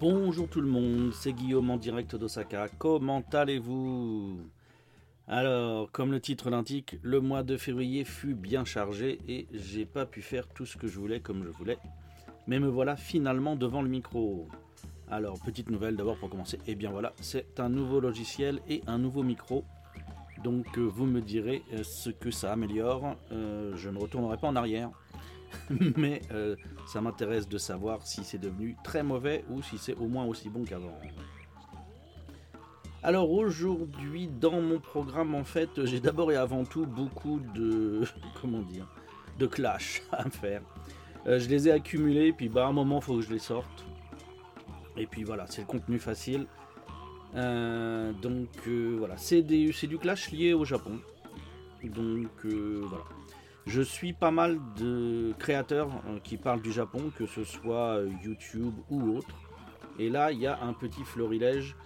Bonjour tout le monde, c'est Guillaume en direct d'Osaka. Comment allez-vous? Alors, comme le titre l'indique, le mois de février fut bien chargé et j'ai pas pu faire tout ce que je voulais comme je voulais. Mais me voilà finalement devant le micro. Alors, petite nouvelle d'abord pour commencer. Eh bien voilà, c'est un nouveau logiciel et un nouveau micro. Donc, euh, vous me direz euh, ce que ça améliore. Euh, je ne retournerai pas en arrière. mais euh, ça m'intéresse de savoir si c'est devenu très mauvais ou si c'est au moins aussi bon qu'avant. Alors aujourd'hui dans mon programme en fait j'ai d'abord et avant tout beaucoup de comment dire de clash à faire. Euh, je les ai accumulés puis bah à un moment faut que je les sorte. Et puis voilà c'est le contenu facile. Euh, donc voilà c'est du clash lié au Japon. Donc voilà. Je suis pas mal de créateurs euh, qui parlent du Japon, que ce soit euh, YouTube ou autre. Et là, il y a un petit florilège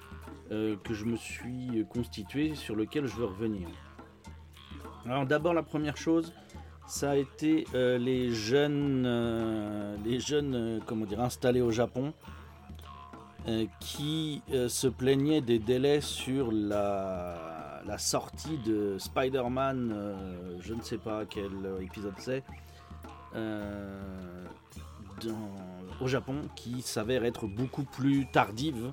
euh, que je me suis constitué sur lequel je veux revenir. Alors d'abord, la première chose, ça a été les jeunes, les jeunes comment dire, installés au Japon qui se plaignaient des délais sur la la sortie de Spider-Man, euh, je ne sais pas quel épisode c'est, euh, au Japon, qui s'avère être beaucoup plus tardive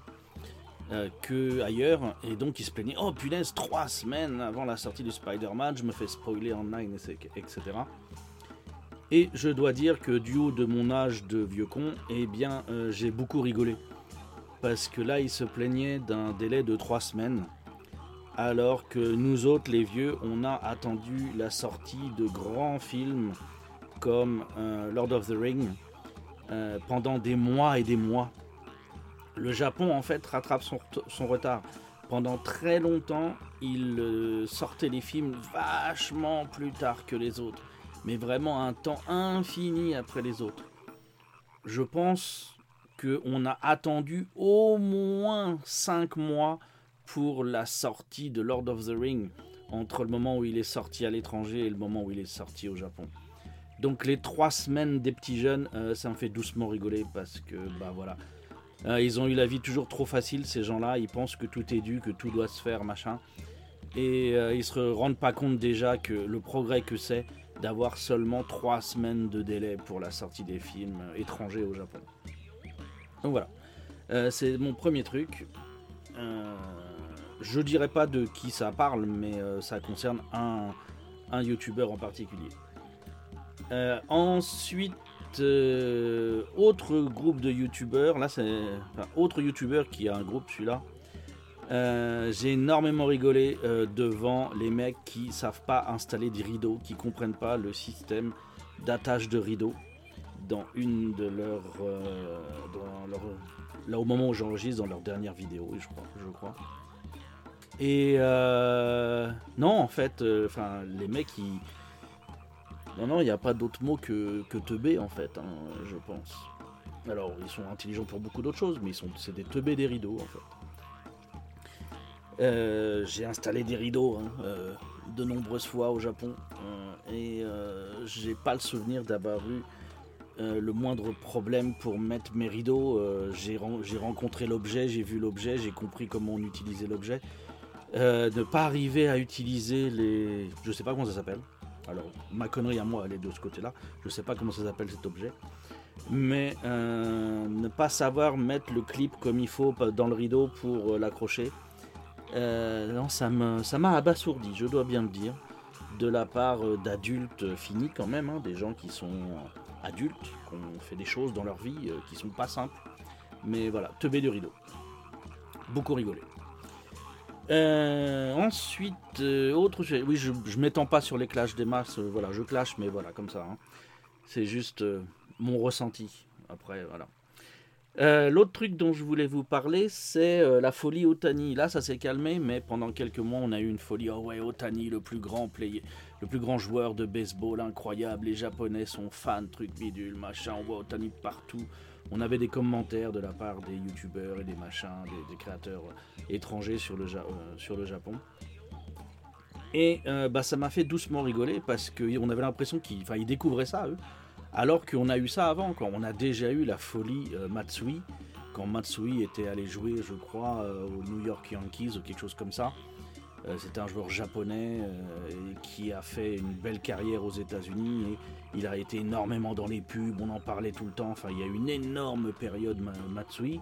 euh, que ailleurs, et donc il se plaignait, oh punaise, trois semaines avant la sortie du Spider-Man, je me fais spoiler online, etc. Et je dois dire que du haut de mon âge de vieux con, eh bien, j'ai beaucoup rigolé. Parce que là, il se plaignait d'un délai de trois semaines alors que nous autres, les vieux, on a attendu la sortie de grands films comme euh, Lord of the Ring euh, pendant des mois et des mois. Le Japon, en fait, rattrape son, retard. Pendant très longtemps, il euh, sortait les films vachement plus tard que les autres, mais vraiment un temps infini après les autres. Je pense qu'on a attendu au moins 5 mois pour la sortie de Lord of the Ring entre le moment où il est sorti à l'étranger et le moment où il est sorti au Japon. Donc les trois semaines des petits jeunes, euh, ça me fait doucement rigoler parce que bah voilà, euh, ils ont eu la vie toujours trop facile ces gens-là. Ils pensent que tout est dû, que tout doit se faire, machin, et euh, ils se rendent pas compte déjà que le progrès que c'est d'avoir seulement trois semaines de délai pour la sortie des films étrangers au Japon. Donc voilà, c'est mon premier truc. Je dirais pas de qui ça parle, mais euh, ça concerne un, un youtubeur en particulier. Euh, ensuite, euh, autre groupe de youtubeurs, là c'est autre youtubeur qui a un groupe, celui-là. J'ai énormément rigolé devant les mecs qui savent pas installer des rideaux, qui comprennent pas le système d'attache de rideaux dans une de leurs, là au moment où j'enregistre dans leur dernière vidéo, je crois, je crois. Et euh, non, en fait, euh, enfin, les mecs, ils. Non, non, il n'y a pas d'autre mot que, que teubé, en fait, hein, je pense. Alors, ils sont intelligents pour beaucoup d'autres choses, mais ils sont, c'est des teubés des rideaux, en fait. Euh, j'ai installé des rideaux hein, de nombreuses fois au Japon et j'ai pas le souvenir d'avoir eu le moindre problème pour mettre mes rideaux. j'ai rencontré l'objet, j'ai vu l'objet, j'ai compris comment on utilisait l'objet. Euh, ne pas arriver à utiliser les. Je sais pas comment ça s'appelle. Alors, ma connerie à moi, elle est de ce côté-là. Je sais pas comment ça s'appelle cet objet. Mais euh, ne pas savoir mettre le clip comme il faut dans le rideau pour euh, l'accrocher. non, ça m'a abasourdi, je dois bien le dire. De la part d'adultes finis quand même, hein, des gens qui sont adultes, qui ont fait des choses dans leur vie qui sont pas simples. Mais voilà, teubé du rideau. Beaucoup rigolé. Euh, ensuite, euh, autre oui, je, je m'étends pas sur les clashs des masses, euh, voilà, je clash, mais voilà, comme ça. Hein. C'est juste mon ressenti. Après, voilà. L'autre truc dont je voulais vous parler, c'est la folie Otani. Là, ça s'est calmé, mais pendant quelques mois, on a eu une folie. Oh ouais, Otani, le plus grand le plus grand joueur de baseball, incroyable. Les Japonais sont fans, truc bidule, machin. On voit Otani partout on avait des commentaires de la part des youtubeurs et des machins, des, créateurs étrangers sur le, euh, sur le Japon. Et euh, bah, ça m'a fait doucement rigoler parce qu'on avait l'impression qu'ils ils découvraient ça, eux. Alors qu'on a eu ça avant, on a déjà eu la folie euh, Matsui, quand Matsui était allé jouer, je crois, aux New York Yankees ou quelque chose comme ça. C'était un joueur japonais qui a fait une belle carrière aux États-Unis il a été énormément dans les pubs, on en parlait tout le temps. Enfin, il y a une énorme période Matsui.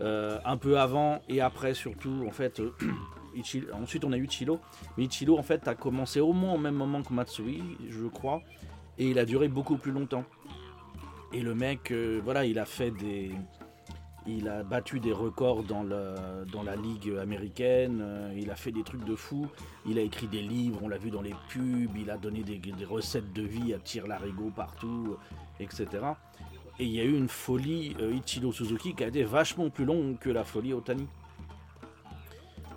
un peu avant et après surtout, en fait, ensuite on a eu Ichiro. Mais Ichiro en fait a commencé au moins au même moment que Matsui, je crois, et il a duré beaucoup plus longtemps. Et le mec, euh, voilà, il a fait des, il a battu des records dans, dans la ligue américaine, euh, il a fait des trucs de fou, il a écrit des livres, on l'a vu dans les pubs, il a donné des, recettes de vie à tir larigot partout, etc. Et il y a eu une folie euh, Ichiro Suzuki qui a été vachement plus longue que la folie Otani.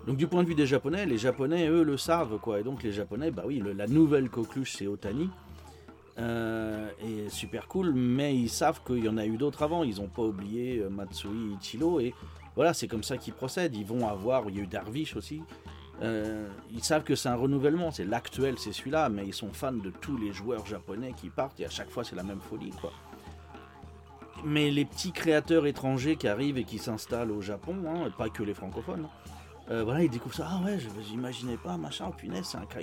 Donc du point de vue des Japonais, les Japonais, eux, le savent, quoi. Et donc les Japonais, bah oui, la nouvelle coqueluche, c'est Otani. Euh, et super cool, mais ils savent qu'il y en a eu d'autres avant. Ils n'ont pas oublié euh, Matsui Ichiro. Et voilà, c'est comme ça qu'ils procèdent. Ils vont avoir, il y a eu Darvish aussi. Euh, ils savent que c'est un renouvellement, c'est l'actuel, c'est celui-là, mais ils sont fans de tous les joueurs japonais qui partent et à chaque fois c'est la même folie, quoi. Mais les petits créateurs étrangers qui arrivent et qui s'installent au Japon, hein, pas que les francophones, hein, euh, voilà, il découvre ça. Ah ouais, je n'imaginais pas, machin, punaise, c'est un cas,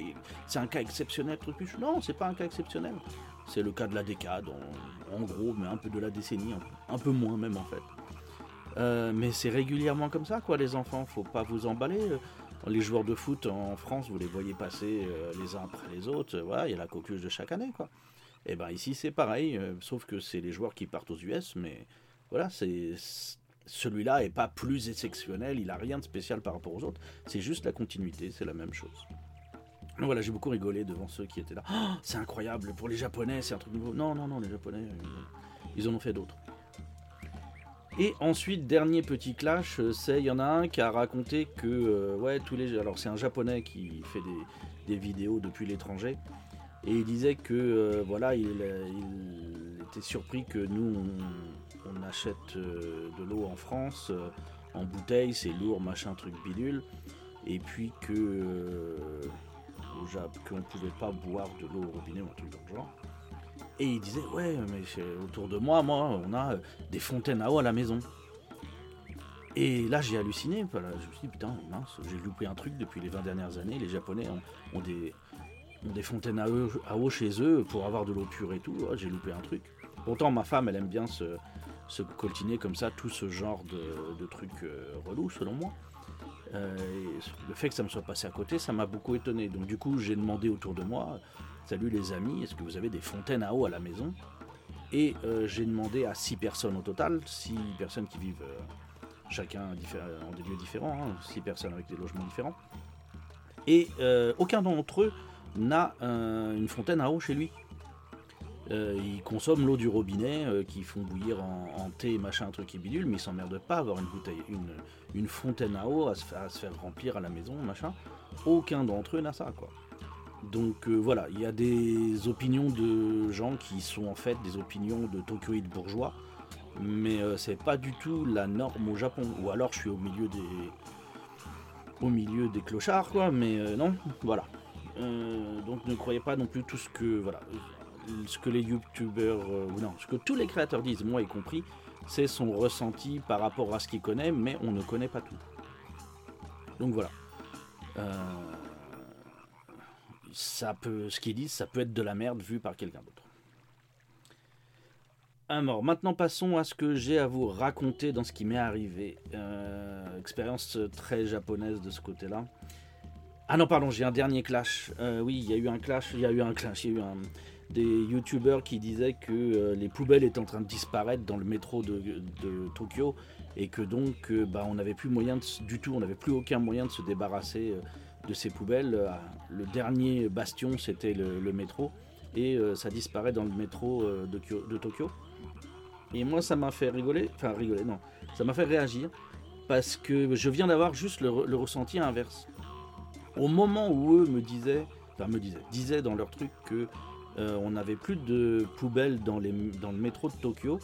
c'est un cas exceptionnel, truc Non, c'est pas un cas exceptionnel. C'est le cas de la décade, en, gros, mais un peu de la décennie, un, peu moins même en fait. Euh, mais c'est régulièrement comme ça, quoi, les enfants. Faut pas vous emballer. Les joueurs de foot en France, vous les voyez passer euh, les uns après les autres. Voilà, il y a la coqueluche de chaque année, quoi. Et eh ben ici c'est pareil, sauf que c'est les joueurs qui partent aux US, mais voilà, c'est celui-là est pas plus exceptionnel, il a rien de spécial par rapport aux autres, c'est juste la continuité, c'est la même chose. Donc voilà, j'ai beaucoup rigolé devant ceux qui étaient là. Oh, c'est incroyable, pour les Japonais, c'est un truc nouveau. Non, non, non, les Japonais, ils, en ont fait d'autres. Et ensuite, dernier petit clash, euh, c'est il y en a un qui a raconté que euh, ouais tous les alors c'est un japonais qui fait des, vidéos depuis l'étranger et il disait que euh, voilà il, était surpris que nous on achète euh, de l'eau en France euh, en bouteille, c'est lourd, machin, truc bidule, et puis que euh, qu'on ne pouvait pas boire de l'eau au robinet ou un truc dans le genre. Et il disait ouais mais autour de moi, moi, on a des fontaines à eau à la maison. Et là j'ai halluciné, je me suis dit putain mince, j'ai loupé un truc depuis les 20 dernières années, les Japonais ont, des, fontaines à eau, à eau, chez eux pour avoir de l'eau pure et tout, j'ai loupé un truc. Pourtant ma femme elle aime bien se, se coltiner comme ça tout ce genre de, trucs euh, relous selon moi. Euh, le fait que ça me soit passé à côté, ça m'a beaucoup étonné. Donc du coup, j'ai demandé autour de moi, salut les amis, est-ce que vous avez des fontaines à eau à la maison? Et euh, j'ai demandé à 6 personnes au total, 6 personnes qui vivent chacun en des lieux différents, 6 hein, personnes avec des logements différents. Et aucun d'entre eux n'a une fontaine à eau chez lui. Euh, ils consomment l'eau du robinet euh, qui font bouillir en, thé, machin, truc et bidule, mais ils s'emmerdent pas à avoir une bouteille, une, fontaine à eau à se, faire, remplir à la maison, machin. Aucun d'entre eux n'a ça, quoi. Donc euh, voilà, il y a des opinions de gens qui sont en fait des opinions de tokyoïdes bourgeois, mais c'est pas du tout la norme au Japon. Ou alors je suis au milieu des au milieu des clochards, quoi. Mais non, voilà. donc ne croyez pas non plus tout ce que voilà ce que les youtubeurs, euh, non, ce que tous les créateurs disent, moi y compris, c'est son ressenti par rapport à ce qu'il connaît, mais on ne connaît pas tout. Donc voilà. Euh, ça peut, ce qu'ils disent, ça peut être de la merde vu par quelqu'un d'autre. Alors, maintenant passons à ce que j'ai à vous raconter dans ce qui m'est arrivé. Euh, expérience très japonaise de ce côté-là. Ah non, pardon, j'ai un dernier clash. oui, il y a eu un clash, il y a eu un clash, il y a eu un, des youtubeurs qui disaient que euh, les poubelles étaient en train de disparaître dans le métro de, Tokyo et que donc euh, bah, on n'avait plus moyen du tout, on n'avait plus aucun moyen de se débarrasser euh, de ces poubelles. le dernier bastion c'était le, métro et ça disparaît dans le métro de, Tokyo. Et moi ça m'a fait rigoler, enfin rigoler non, ça m'a fait réagir parce que je viens d'avoir juste le, le ressenti inverse. Au moment où eux me disaient, enfin me disaient, disaient dans leur truc que euh, on n'avait plus de poubelles dans, le métro de Tokyo.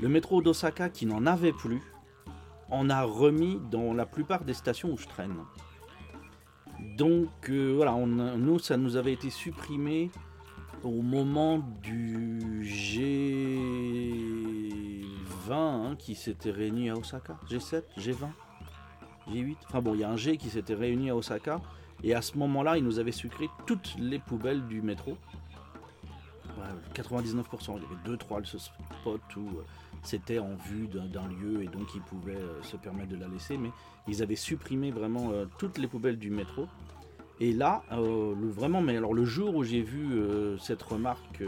Le métro d'Osaka, qui n'en avait plus, en a remis dans la plupart des stations où je traîne. Donc euh, voilà, nous, ça nous avait été supprimé au moment du G20, G20 hein, qui s'était réuni à Osaka. G7, G20, G8. Enfin bon, il y a un G qui s'était réuni à Osaka. Et à ce moment-là, il nous avait sucré toutes les poubelles du métro. 99%, il y avait 2-3 spots où euh, c'était en vue d'un lieu et donc ils pouvaient euh, se permettre de la laisser, mais ils avaient supprimé vraiment euh, toutes les poubelles du métro. Et là, vraiment, mais alors le jour où j'ai vu cette remarque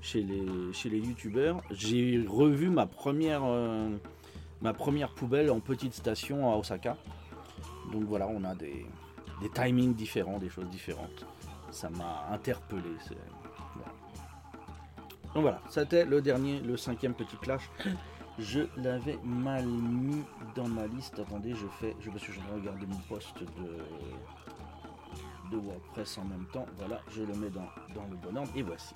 chez les, chez les youtubeurs, j'ai revu ma première, ma première poubelle en petite station à Osaka. Donc voilà, on a des timings différents, des choses différentes. Ça m'a interpellé. Donc voilà, c'était le dernier, le cinquième petit clash. Je l'avais mal mis dans ma liste. Attendez, je fais. Je, parce que je regarder mon poste de, de WordPress en même temps. Voilà, je le mets dans, le bon ordre. Et voici.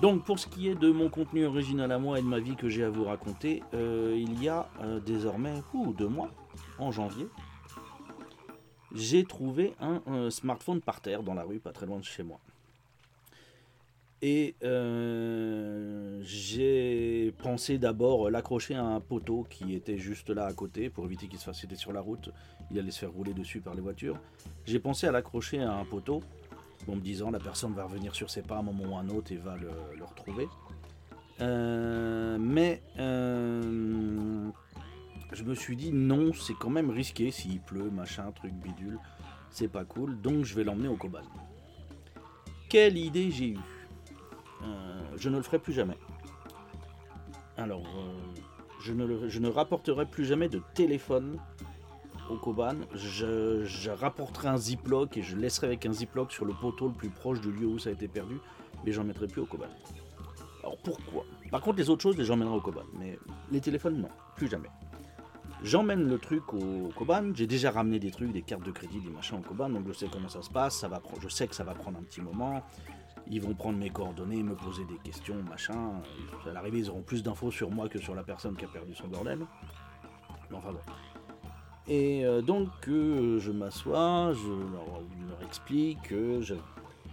Donc pour ce qui est de mon contenu original à moi et de ma vie que j'ai à vous raconter, euh, il y a euh, désormais ou deux mois, en janvier, j'ai trouvé un, smartphone par terre dans la rue, pas très loin de chez moi. Et euh, j'ai pensé d'abord l'accrocher à un poteau qui était juste là à côté pour éviter qu'il se fasse. C'était sur la route, il allait se faire rouler dessus par les voitures. J'ai pensé à l'accrocher à un poteau en me disant la personne va revenir sur ses pas à un moment ou un autre et va le, retrouver. Euh, mais euh, je me suis dit non, c'est quand même risqué s'il pleut, machin, truc bidule. C'est pas cool, donc je vais l'emmener au Koban. Quelle idée j'ai eue euh, je ne le ferai plus jamais. Alors, euh, je, ne rapporterai plus jamais de téléphone au Koban. Je, rapporterai un ziploc et je laisserai avec un ziploc sur le poteau le plus proche du lieu où ça a été perdu, mais j'en mettrai plus au Koban. Alors pourquoi? Par contre, les autres choses, j'emmènerai au Koban, mais les téléphones, non, plus jamais. J'emmène le truc au Koban. J'ai déjà ramené des trucs, des cartes de crédit, des machins au Koban, donc je sais comment ça se passe. Ça va, je sais que ça va prendre un petit moment. Ils vont prendre mes coordonnées, me poser des questions, machin. À l'arrivée, ils auront plus d'infos sur moi que sur la personne qui a perdu son bordel. enfin bon. Et euh, donc, euh, je m'assois, je leur, explique que,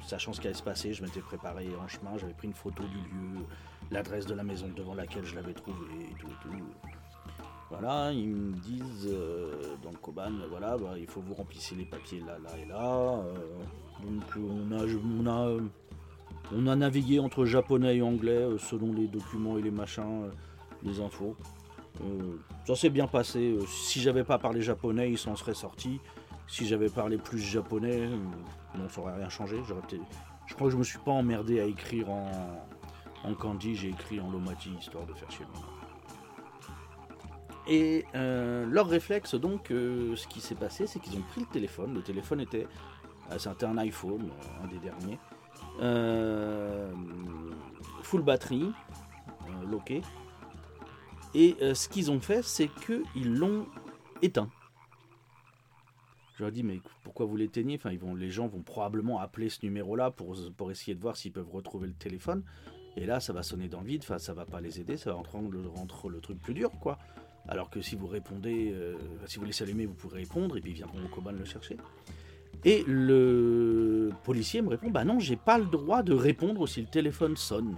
sachant ce qui allait se passer, je m'étais préparé en chemin, j'avais pris une photo du lieu, l'adresse de la maison devant laquelle je l'avais trouvé, et tout, et tout. Voilà, ils me disent euh, dans le Koban, voilà, bah, il faut vous remplissez les papiers là, là et là. donc on a, on a on a navigué entre japonais et anglais euh, selon les documents et les machins, euh, les infos. Euh, ça s'est bien passé. si j'avais pas parlé japonais, ils s'en seraient sortis. Si j'avais parlé plus japonais, non, ça aurait rien changé. Je crois que je me suis pas emmerdé à écrire en, en kanji, j'ai écrit en lomati histoire de faire chier Et leur réflexe, donc, ce qui s'est passé, c'est qu'ils ont pris le téléphone. Le téléphone était, c'était un iPhone, un des derniers. Euh, full batterie, euh, loqué. Et euh, ce qu'ils ont fait, c'est qu'ils l'ont éteint. Je leur dit, mais pourquoi vous l'éteignez? Enfin, ils vont, Les gens vont probablement appeler ce numéro-là pour, pour essayer de voir s'ils peuvent retrouver le téléphone. Et là, ça va sonner dans le vide, enfin, ça va pas les aider, ça va rendre le, le truc plus dur, quoi. Alors que si vous répondez, si vous laissez allumer, vous pourrez répondre, et puis ils viendront au Koban le chercher. Et le policier me répond Bah non, j'ai pas le droit de répondre si le téléphone sonne.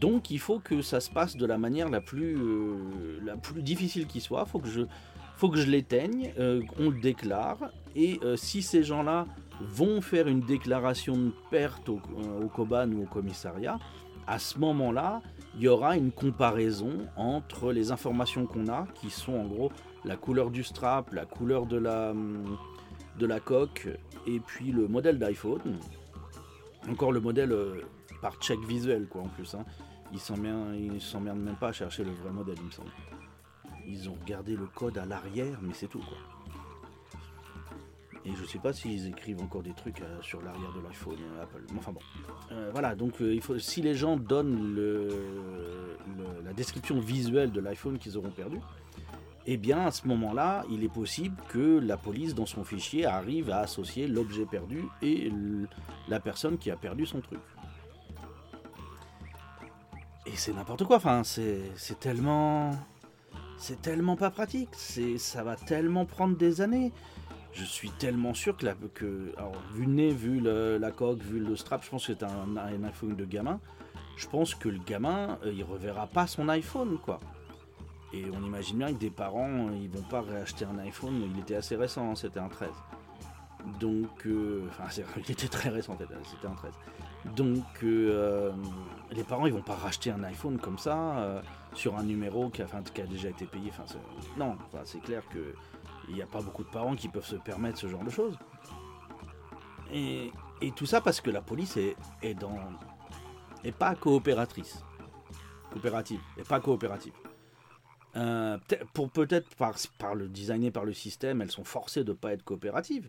Donc il faut que ça se passe de la manière la plus, euh, la plus difficile qui soit. Faut que je, faut que je l'éteigne, euh, qu'on le déclare. Et euh, si ces gens-là vont faire une déclaration de perte au, au Koban ou au commissariat, à ce moment-là, il y aura une comparaison entre les informations qu'on a, qui sont en gros la couleur du strap, la couleur de la, hum, de la coque et puis le modèle d'iPhone. Encore le modèle euh, par check visuel quoi en plus. Hein. Ils s'emmerdent même pas à chercher le vrai modèle il me semble. Ils ont regardé le code à l'arrière mais c'est tout quoi. Et je sais pas s'ils écrivent encore des trucs euh, sur l'arrière de l'iPhone euh, Apple. Enfin bon. voilà, donc si les gens donnent la description visuelle de l'iPhone qu'ils auront perdu, eh bien à ce moment-là, il est possible que la police, dans son fichier, arrive à associer l'objet perdu et la personne qui a perdu son truc. Et c'est n'importe quoi, enfin, c'est tellement... C'est tellement pas pratique, ça va tellement prendre des années. Je suis tellement sûr que, vu le nez, vu la coque, vu le strap, je pense que c'est un, un iPhone de gamin. je pense que le gamin, euh, il reverra pas son iPhone, quoi. Et on imagine bien que des parents, ils vont pas réacheter un iPhone. Il était assez récent, hein, c'était un 13. Donc, euh, enfin, il était très récent, c'était un 13. Donc, euh, les parents, ils vont pas racheter un iPhone comme ça sur un numéro qui a, déjà été payé. Non, c'est clair que il n'y a pas beaucoup de parents qui peuvent se permettre ce genre de choses. Et, tout ça parce que la police est, est dans et pas coopératrice. Coopérative, et pas coopérative. Euh, pour peut-être par, le design et par le système, elles sont forcées de ne pas être coopératives.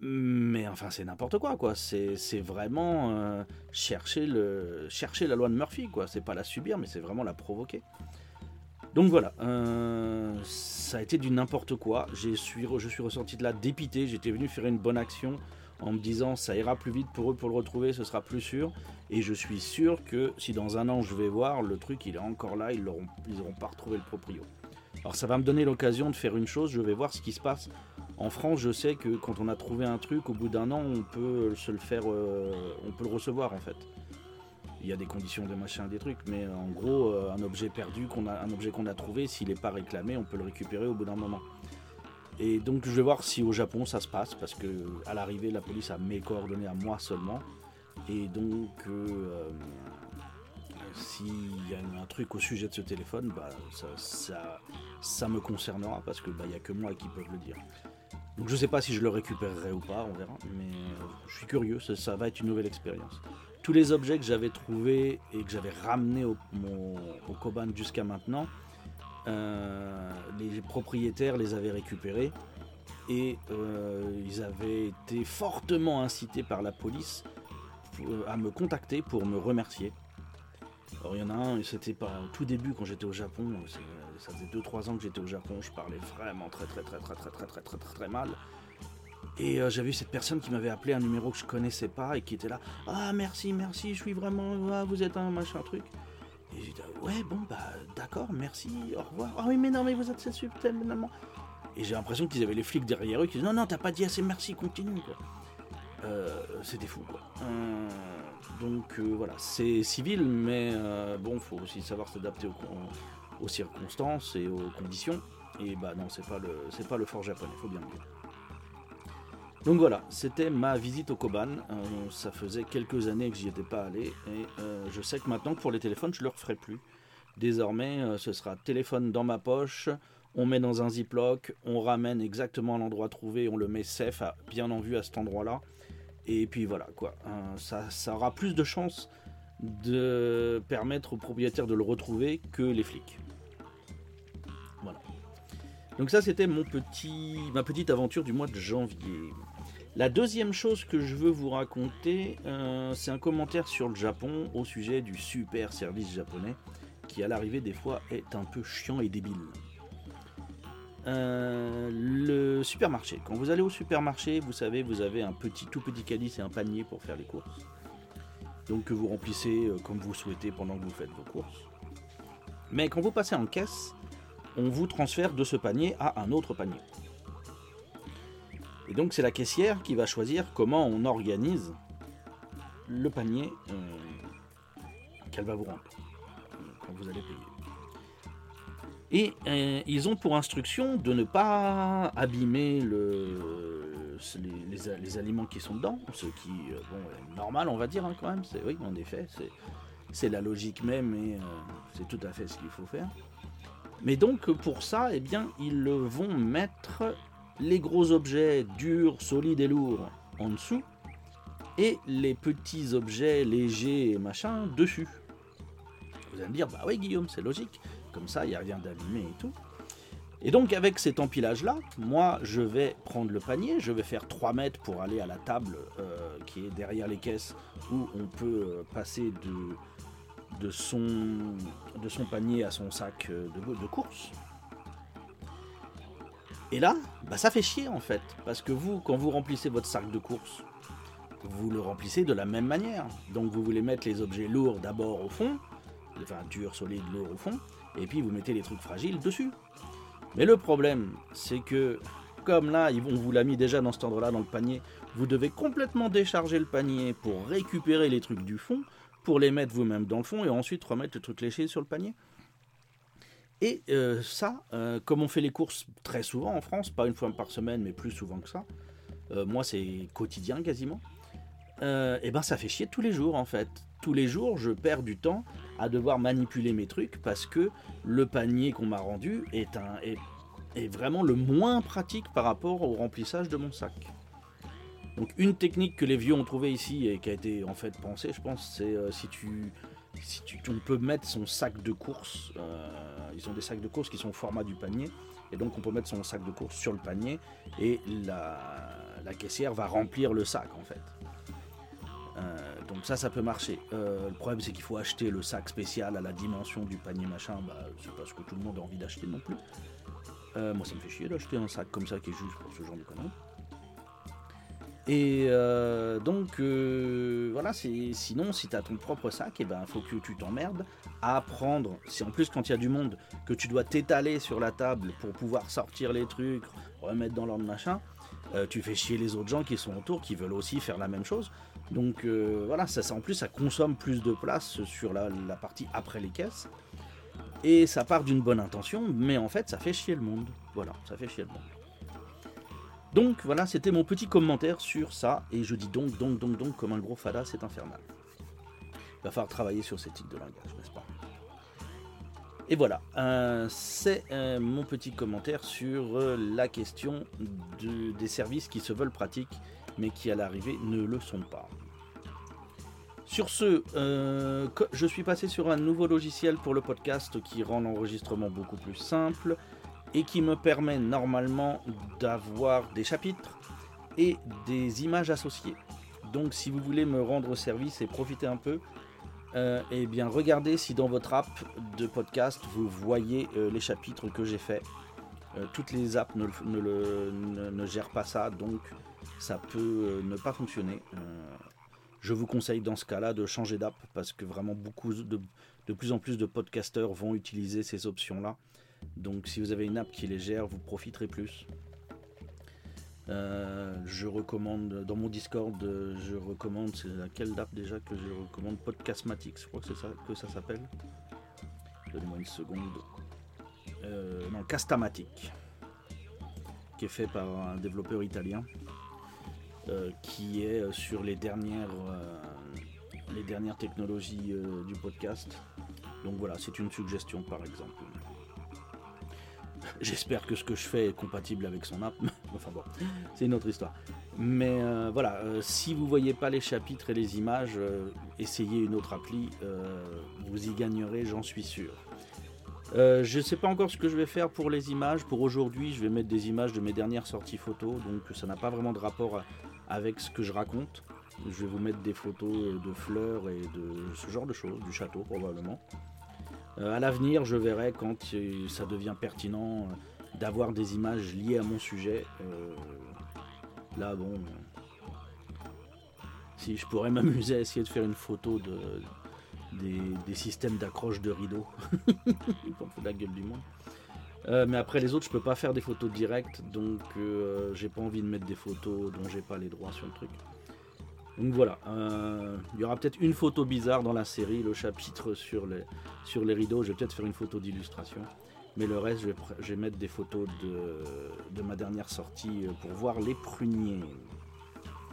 Mais enfin, c'est n'importe quoi, quoi. C'est vraiment euh, chercher, le, chercher la loi de Murphy, quoi. C'est pas la subir, mais c'est vraiment la provoquer. Donc voilà, euh, ça a été du n'importe quoi. Suis, je suis ressorti de là dépité. J'étais venu faire une bonne action en me disant ça ira plus vite pour eux pour le retrouver, ce sera plus sûr. Et je suis sûr que si dans un an je vais voir, le truc il est encore là, ils n'auront ils pas retrouvé le proprio. Alors ça va me donner l'occasion de faire une chose, je vais voir ce qui se passe. En France, je sais que quand on a trouvé un truc, au bout d'un an, on peut se le faire, euh, on peut le recevoir en fait. Il y a des conditions de machin, des trucs, mais en gros, euh, un objet perdu, qu'on a, un objet qu'on a trouvé, s'il n'est pas réclamé, on peut le récupérer au bout d'un moment. Et donc je vais voir si au Japon ça se passe, parce que à l'arrivée la police a mes coordonnées à moi seulement. Et donc euh, s'il y a un truc au sujet de ce téléphone, bah, ça, ça, me concernera, parce que bah, il n'y a que moi qui peuvent le dire. Donc je sais pas si je le récupérerai ou pas, on verra, mais euh, je suis curieux, ça, va être une nouvelle expérience. Tous les objets que j'avais trouvés et que j'avais ramenés au, au Koban jusqu'à maintenant, les propriétaires les avaient récupérés et euh, ils avaient été fortement incités par la police à me contacter pour me remercier. Alors il y en a un, c'était pas au tout début quand j'étais au Japon, ça faisait 2-3 ans que j'étais au Japon, je parlais vraiment très très très très très très très très très très mal. Et euh, j'avais eu cette personne qui m'avait appelé un numéro que je connaissais pas et qui était là. Ah merci, merci, je suis vraiment. vous êtes un machin truc. Et j'ai dit, ouais, bon, bah, d'accord, merci, au revoir. Ah oui, mais non, mais vous êtes tellement. Et j'ai l'impression qu'ils avaient les flics derrière eux qui disaient, non, non, t'as pas dit assez merci, continue. Euh, c'était fou, quoi. Euh, donc, euh, voilà, c'est civil, mais bon, faut aussi savoir s'adapter aux, aux, circonstances et aux conditions. Et bah, non, c'est pas le, c'est pas le fort japonais, faut bien le dire. Donc voilà, c'était ma visite au Koban. Euh, ça faisait quelques années que j'y étais pas allé et euh, je sais que maintenant pour les téléphones, je le referai plus. Désormais, euh, ce sera téléphone dans ma poche, on met dans un ziploc, on ramène exactement à l'endroit trouvé, on le met safe, bien en vue à cet endroit-là. Et puis voilà quoi, ça, ça aura plus de chances de permettre aux propriétaires de le retrouver que les flics. Voilà. Donc ça c'était mon petit, ma petite aventure du mois de janvier. La deuxième chose que je veux vous raconter, euh, c'est un commentaire sur le Japon au sujet du super service japonais, qui à l'arrivée des fois est un peu chiant et débile. Euh, le supermarché. Quand vous allez au supermarché, vous savez, vous avez un petit, tout petit calice et un panier pour faire les courses. Donc que vous remplissez euh, comme vous souhaitez pendant que vous faites vos courses. Mais quand vous passez en caisse, on vous transfère de ce panier à un autre panier. Et donc c'est la caissière qui va choisir comment on organise le panier euh, qu'elle va vous rendre quand vous allez payer. Et euh, ils ont pour instruction de ne pas abîmer le, les, aliments qui sont dedans, ce qui euh, bon, est normal on va dire hein, quand même. C'est, oui, en effet, c'est, la logique même et c'est tout à fait ce qu'il faut faire. Mais donc pour ça, eh bien, ils vont mettre les gros objets durs, solides et lourds en dessous, et les petits objets légers et machin dessus. Vous allez me dire, bah oui Guillaume, c'est logique, comme ça il n'y a rien d'allumé et tout. Et donc avec cet empilage-là, moi je vais prendre le panier, je vais faire 3 mètres pour aller à la table euh, qui est derrière les caisses où on peut euh, passer de, son, panier à son sac euh, de course. Et là, bah ça fait chier en fait, parce que vous, quand vous remplissez votre sac de course, vous le remplissez de la même manière. Donc vous voulez mettre les objets lourds d'abord au fond, enfin dur, solide, lourd au fond, et puis vous mettez les trucs fragiles dessus. Mais le problème, c'est que comme là, on vous l'a mis déjà dans cet endroit-là dans le panier, vous devez complètement décharger le panier pour récupérer les trucs du fond, pour les mettre vous-même dans le fond et ensuite remettre le truc léché sur le panier. Et euh, ça, euh, comme on fait les courses très souvent en France, pas une fois par semaine, mais plus souvent que ça, euh, moi c'est quotidien quasiment, et ben ça fait chier tous les jours en fait. Tous les jours, je perds du temps à devoir manipuler mes trucs parce que le panier qu'on m'a rendu est, est vraiment le moins pratique par rapport au remplissage de mon sac. Donc une technique que les vieux ont trouvée ici et qui a été en fait pensée, je pense, c'est si tu on peut mettre son sac de course, euh, ils ont des sacs de course qui sont au format du panier, et donc on peut mettre son sac de course sur le panier, et la, caissière va remplir le sac en fait. Euh, donc ça, ça peut marcher. Euh, le problème, c'est qu'il faut acheter le sac spécial à la dimension du panier machin. Bah, c'est pas ce que tout le monde a envie d'acheter non plus. moi, ça me fait chier d'acheter un sac comme ça qui est juste pour ce genre de conneries. Et euh, donc, euh, voilà, sinon, si tu as ton propre sac, il eh ben, faut que tu t'emmerdes à apprendre. Si en plus, quand il y a du monde, que tu dois t'étaler sur la table pour pouvoir sortir les trucs, remettre dans l'ordre machin, euh, tu fais chier les autres gens qui sont autour, qui veulent aussi faire la même chose. Donc, voilà, ça, en plus, ça consomme plus de place sur la partie après les caisses. Et ça part d'une bonne intention, mais en fait, ça fait chier le monde. Voilà, ça fait chier le monde. Donc voilà, c'était mon petit commentaire sur ça. Et je dis donc, donc, donc, donc, comme un gros fada, c'est infernal. Il va falloir travailler sur ces tics de langage, n'est-ce pas? Et voilà, euh, c'est euh, mon petit commentaire sur euh, la question des services qui se veulent pratiques, mais qui à l'arrivée ne le sont pas. Sur ce, je suis passé sur un nouveau logiciel pour le podcast qui rend l'enregistrement beaucoup plus simple et qui me permet normalement d'avoir des chapitres et des images associées. Donc si vous voulez me rendre service et profiter un peu, euh, eh bien regardez si dans votre app de podcast vous voyez euh, les chapitres que j'ai fait. Euh, toutes les apps ne, ne, gèrent pas ça, donc ça peut ne pas fonctionner. je vous conseille dans ce cas-là de changer d'app parce que vraiment beaucoup de, de plus en plus de podcasteurs vont utiliser ces options-là. Donc si vous avez une app qui les gère, vous profiterez plus. Euh, je recommande dans mon Discord, je recommande, c'est laquelle app déjà que je recommande Podcastmatic, je crois que c'est ça que ça s'appelle. Donnez-moi une seconde. Euh, non, Castamatic, qui est fait par un développeur italien, euh, qui est sur les dernières, les dernières technologies du podcast. Donc voilà, c'est une suggestion par exemple. J'espère que ce que je fais est compatible avec son app. enfin bon, c'est une autre histoire. Mais euh, voilà, euh, si vous voyez pas les chapitres et les images, euh, essayez une autre appli. vous y gagnerez, j'en suis sûr. je ne sais pas encore ce que je vais faire pour les images. Pour aujourd'hui, je vais mettre des images de mes dernières sorties photos. Donc ça n'a pas vraiment de rapport avec ce que je raconte. Je vais vous mettre des photos de fleurs et de ce genre de choses, du château probablement. Euh, à l'avenir, je verrai quand euh, ça devient pertinent euh, d'avoir des images liées à mon sujet. là, bon, si je pourrais m'amuser à essayer de faire une photo de, des, systèmes d'accroche de rideaux. Fout la gueule du monde. mais après les autres, je peux pas faire des photos directes, donc j'ai pas envie de mettre des photos dont j'ai pas les droits sur le truc. Donc voilà, euh, il y aura peut-être une photo bizarre dans la série, le chapitre sur les, rideaux, je vais peut-être faire une photo d'illustration. Mais le reste, je vais, mettre des photos de, ma dernière sortie euh, pour voir les pruniers.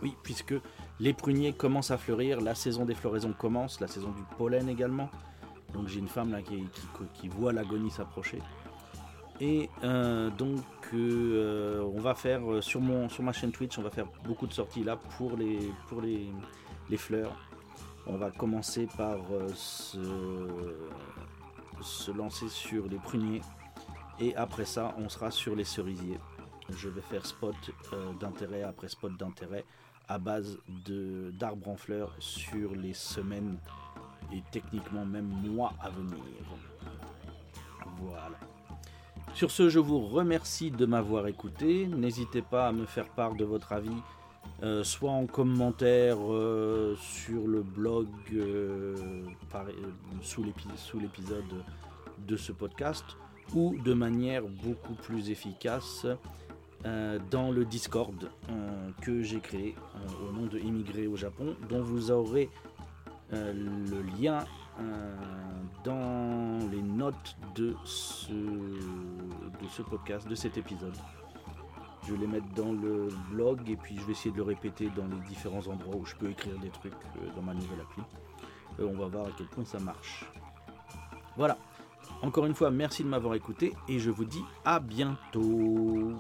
Oui, puisque les pruniers commencent à fleurir, la saison des floraisons commence, la saison du pollen également. Donc j'ai une femme là qui, qui voit l'agonie s'approcher. Et euh, donc, euh, on va faire euh, sur, mon, sur ma chaîne Twitch, on va faire beaucoup de sorties là pour les, pour les, les fleurs. On va commencer par se, se, lancer sur les pruniers. Et après ça, on sera sur les cerisiers. Je vais faire spot d'intérêt après spot d'intérêt à base d'arbres en fleurs sur les semaines et techniquement même mois à venir. Voilà. Sur ce, je vous remercie de m'avoir écouté. N'hésitez pas à me faire part de votre avis, euh, soit en commentaire euh, sur le blog euh, sous l'épisode de ce podcast, ou de manière beaucoup plus efficace dans le Discord que j'ai créé au nom de Immigrés au Japon, dont vous aurez le lien dans les notes de ce, podcast, de cet épisode. Je vais les mettre dans le blog et puis je vais essayer de le répéter dans les différents endroits où je peux écrire des trucs dans ma nouvelle appli. on va voir à quel point ça marche. Voilà. Encore une fois, merci de m'avoir écouté et je vous dis à bientôt.